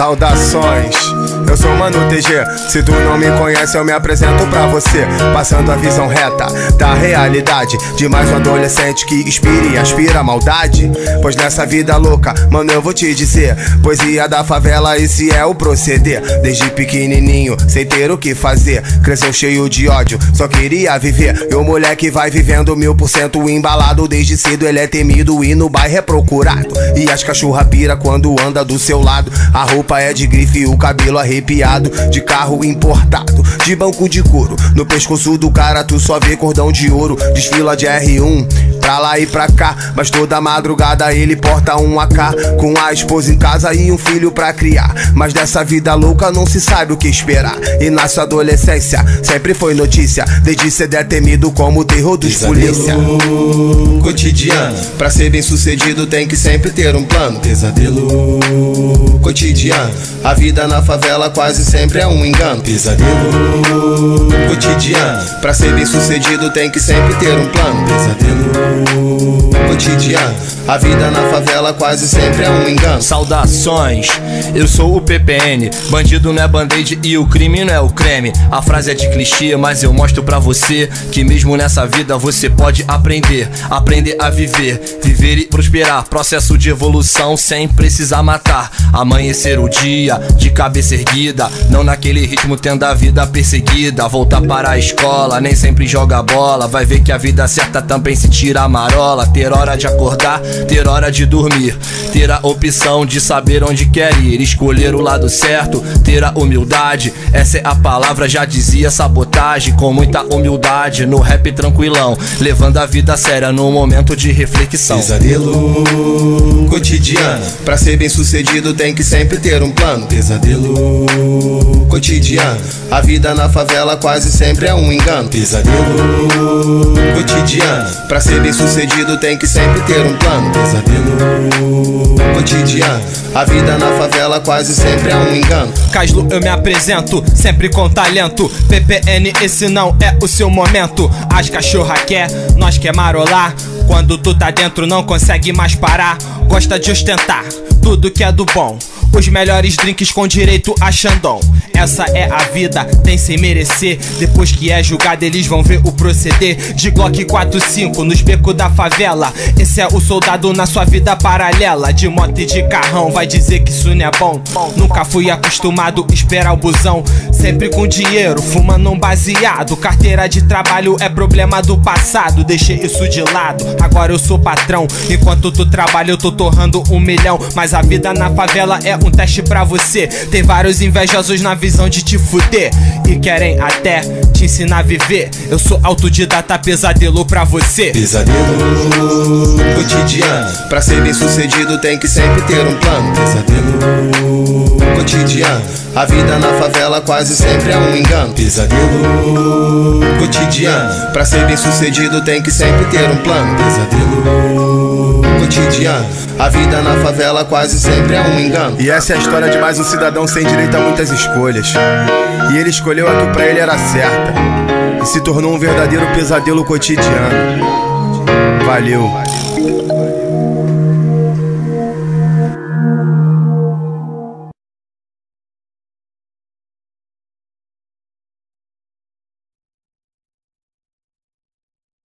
Saudações, eu sou Mano TG. Se tu não me conhece, eu me apresento pra você. Passando a visão reta da realidade de mais um adolescente que inspira e aspira a maldade. Pois nessa vida louca, mano, eu vou te dizer: poesia da favela, esse é o proceder. Desde pequenininho, sem ter o que fazer, cresceu cheio de ódio, só queria viver. E o moleque vai vivendo mil por cento embalado. Desde cedo ele é temido e no bairro é procurado. E as cachorra pira quando anda do seu lado. A roupa é de grife, o cabelo arrepiado. De carro importado, de banco de couro. No pescoço do cara tu só vê cordão de ouro. Desfila de R1 pra lá e pra cá. Mas toda madrugada ele porta um AK com a esposa em casa e um filho pra criar. Mas dessa vida louca não se sabe o que esperar. E na sua adolescência sempre foi notícia. Desde cedo é temido como o terror dos polícia. Cotidiano, pra ser bem sucedido tem que sempre ter um plano. Pesadelo cotidiano, a vida na favela quase sempre é um engano. Pesadelo cotidiano, pra ser bem sucedido tem que sempre ter um plano. Pesadelo cotidiano, a vida na favela quase sempre é um engano. Saudações, eu sou o PPN. Bandido não é band-aid e o crime não é o creme. A frase é de clichê, mas eu mostro pra você que mesmo nessa vida você pode aprender. Aprender a viver, viver e prosperar. Processo de evolução sem precisar matar. Amanhecer o dia de cabeça erguida, não naquele ritmo tendo a vida perseguida. Voltar para a escola, nem sempre joga bola. Vai ver que a vida certa também se tira a marola. Ter hora de acordar, ter hora de dormir. Ter a opção de saber onde quer ir. Escolher o lado certo, ter a humildade. Essa é a palavra, já dizia sabotagem. Com muita humildade, no rap tranquilão. Levando a vida séria num momento de reflexão. Pesadelo cotidiano, pra ser bem sucedido tem que sempre ter um plano. Pesadelo cotidiano, a vida na favela quase sempre é um engano. Pesadelo cotidiano, pra ser bem sucedido tem que sempre ter um plano. Pesadelo cotidiano, a vida na favela quase sempre é um engano. Caslo, eu me apresento, sempre com talento. PPN, esse não é o seu momento. As cachorra quer, nós quer marolar. Quando tu tá dentro, não consegue mais parar. Gosta de ostentar tudo que é do bom. Os melhores drinks com direito a Xandão. Essa é a vida, tem sem merecer. Depois que é julgado, eles vão ver o proceder. De Glock 45 nos becos da favela. Esse é o soldado na sua vida paralela. De moto e de carrão, vai dizer que isso não é bom. Nunca fui acostumado esperar o busão. Sempre com dinheiro, fumando um baseado. Carteira de trabalho é problema do passado. Deixei isso de lado, agora eu sou patrão. Enquanto tu trabalha, eu tô torrando um milhão. Mas a vida na favela é um teste pra você. Tem vários invejosos na visão de te fuder e querem até te ensinar a viver. Eu sou autodidata, pesadelo pra você. Pesadelo cotidiano, pra ser bem sucedido tem que sempre ter um plano. Pesadelo cotidiano, a vida na favela quase sempre é um engano. Pesadelo cotidiano, pra ser bem sucedido tem que sempre ter um plano. Pesadelo cotidiano, a vida na favela quase sempre é um engano. E essa é a história de mais um cidadão sem direito a muitas escolhas. E ele escolheu a que pra ele era certa. E se tornou um verdadeiro pesadelo cotidiano. Valeu.